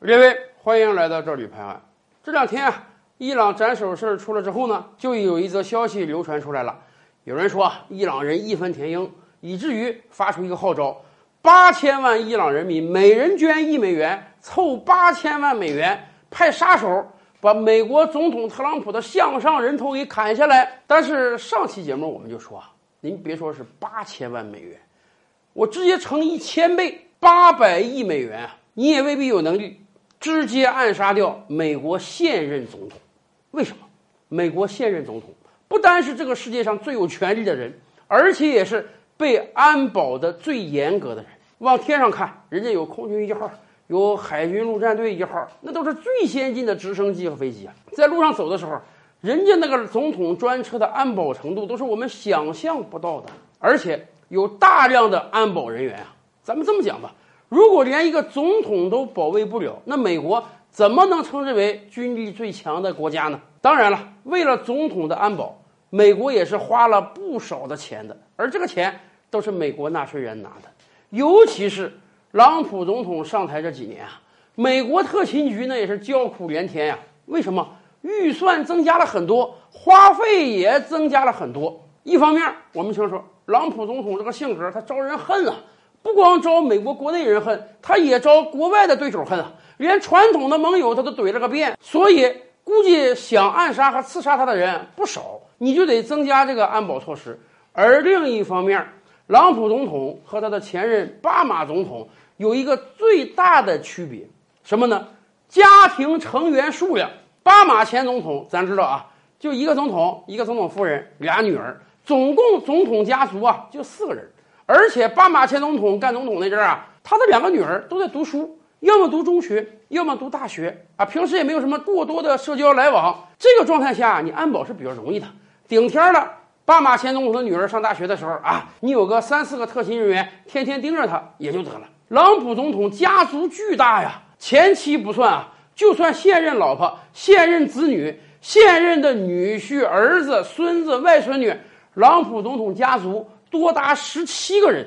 列位，欢迎来到这里拍案。这两天啊，伊朗斩首事出了之后呢，就有一则消息流传出来了。有人说啊伊朗人义愤填膺，以至于发出一个号召：八千万伊朗人民每人捐一美元，凑八千万美元，派杀手把美国总统特朗普的项上人头给砍下来。但是上期节目我们就说啊，您别说是八千万美元，我直接乘一千倍，八百亿美元！你也未必有能力直接暗杀掉美国现任总统。为什么？美国现任总统不单是这个世界上最有权力的人，而且也是被安保的最严格的人。往天上看，人家有空军一号，有海军陆战队一号，那都是最先进的直升机和飞机啊。在路上走的时候，人家那个总统专车的安保程度都是我们想象不到的，而且有大量的安保人员啊。咱们这么讲吧。如果连一个总统都保卫不了，那美国怎么能称之为军力最强的国家呢？当然了，为了总统的安保，美国也是花了不少的钱的，而这个钱都是美国纳税人拿的。尤其是朗普总统上台这几年啊，美国特勤局呢也是叫苦连天呀。为什么？预算增加了很多，花费也增加了很多。一方面，我们听说朗普总统这个性格，他招人恨啊。不光招美国国内人恨，他也招国外的对手恨啊！连传统的盟友他都怼了个遍，所以估计想暗杀和刺杀他的人不少，你就得增加这个安保措施。而另一方面，朗普总统和他的前任巴马总统有一个最大的区别，什么呢？家庭成员数量。巴马前总统咱知道啊，就一个总统，一个总统夫人，俩女儿，总共总统家族啊就四个人。而且巴马前总统干总统那阵儿啊，他的两个女儿都在读书，要么读中学，要么读大学啊。平时也没有什么过多的社交来往。这个状态下，你安保是比较容易的。顶天了，巴马前总统的女儿上大学的时候啊，你有个三四个特勤人员天天盯着他也就得了。朗普总统家族巨大呀，前妻不算啊，就算现任老婆、现任子女、现任的女婿、儿子、孙子、外孙女，朗普总统家族。多达十七个人，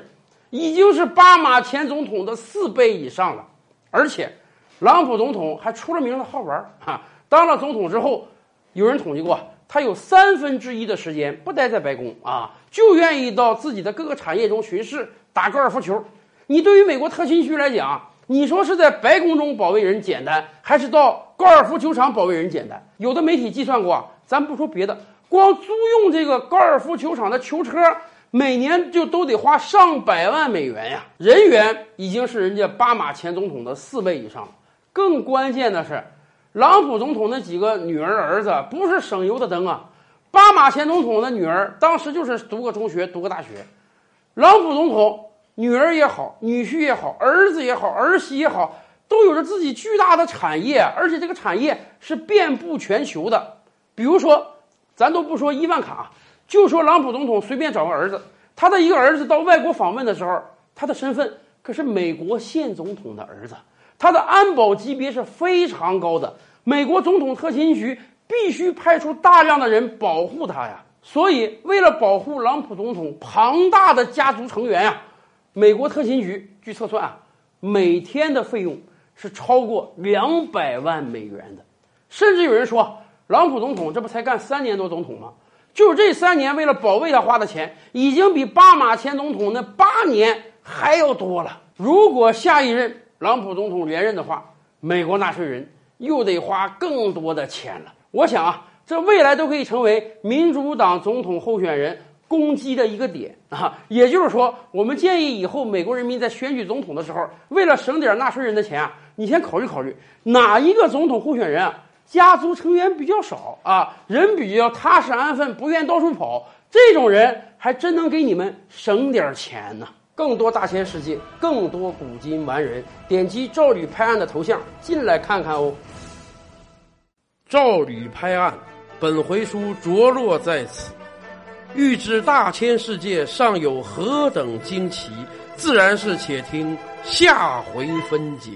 已经是巴马前总统的四倍以上了。而且，朗普总统还出了名的好玩哈。当了总统之后，有人统计过，他有三分之一的时间不待在白宫啊，就愿意到自己的各个产业中巡视、打高尔夫球。你对于美国特勤区来讲，你说是在白宫中保卫人简单，还是到高尔夫球场保卫人简单？有的媒体计算过，咱不说别的，光租用这个高尔夫球场的球车。每年就都得花上百万美元呀，人员已经是人家巴马前总统的四倍以上。更关键的是，朗普总统那几个女儿儿子不是省油的灯啊。巴马前总统的女儿当时就是读个中学，读个大学。朗普总统女儿也好，女婿也好，儿子也好，儿媳也好，都有着自己巨大的产业，而且这个产业是遍布全球的。比如说，咱都不说伊万卡。就说朗普总统随便找个儿子，他的一个儿子到外国访问的时候，他的身份可是美国现总统的儿子，他的安保级别是非常高的，美国总统特勤局必须派出大量的人保护他呀。所以，为了保护朗普总统庞大的家族成员呀，美国特勤局据测算啊，每天的费用是超过两百万美元的，甚至有人说，朗普总统这不才干三年多总统吗？就这三年为了保卫他花的钱，已经比巴马前总统那八年还要多了。如果下一任朗普总统连任的话，美国纳税人又得花更多的钱了。我想啊，这未来都可以成为民主党总统候选人攻击的一个点啊。也就是说，我们建议以后美国人民在选举总统的时候，为了省点纳税人的钱啊，你先考虑考虑哪一个总统候选人啊。家族成员比较少啊，人比较踏实安分，不愿到处跑，这种人还真能给你们省点钱呢。更多大千世界，更多古今完人，点击赵吕拍案的头像进来看看哦。赵吕拍案，本回书着落在此。欲知大千世界尚有何等惊奇，自然是且听下回分解。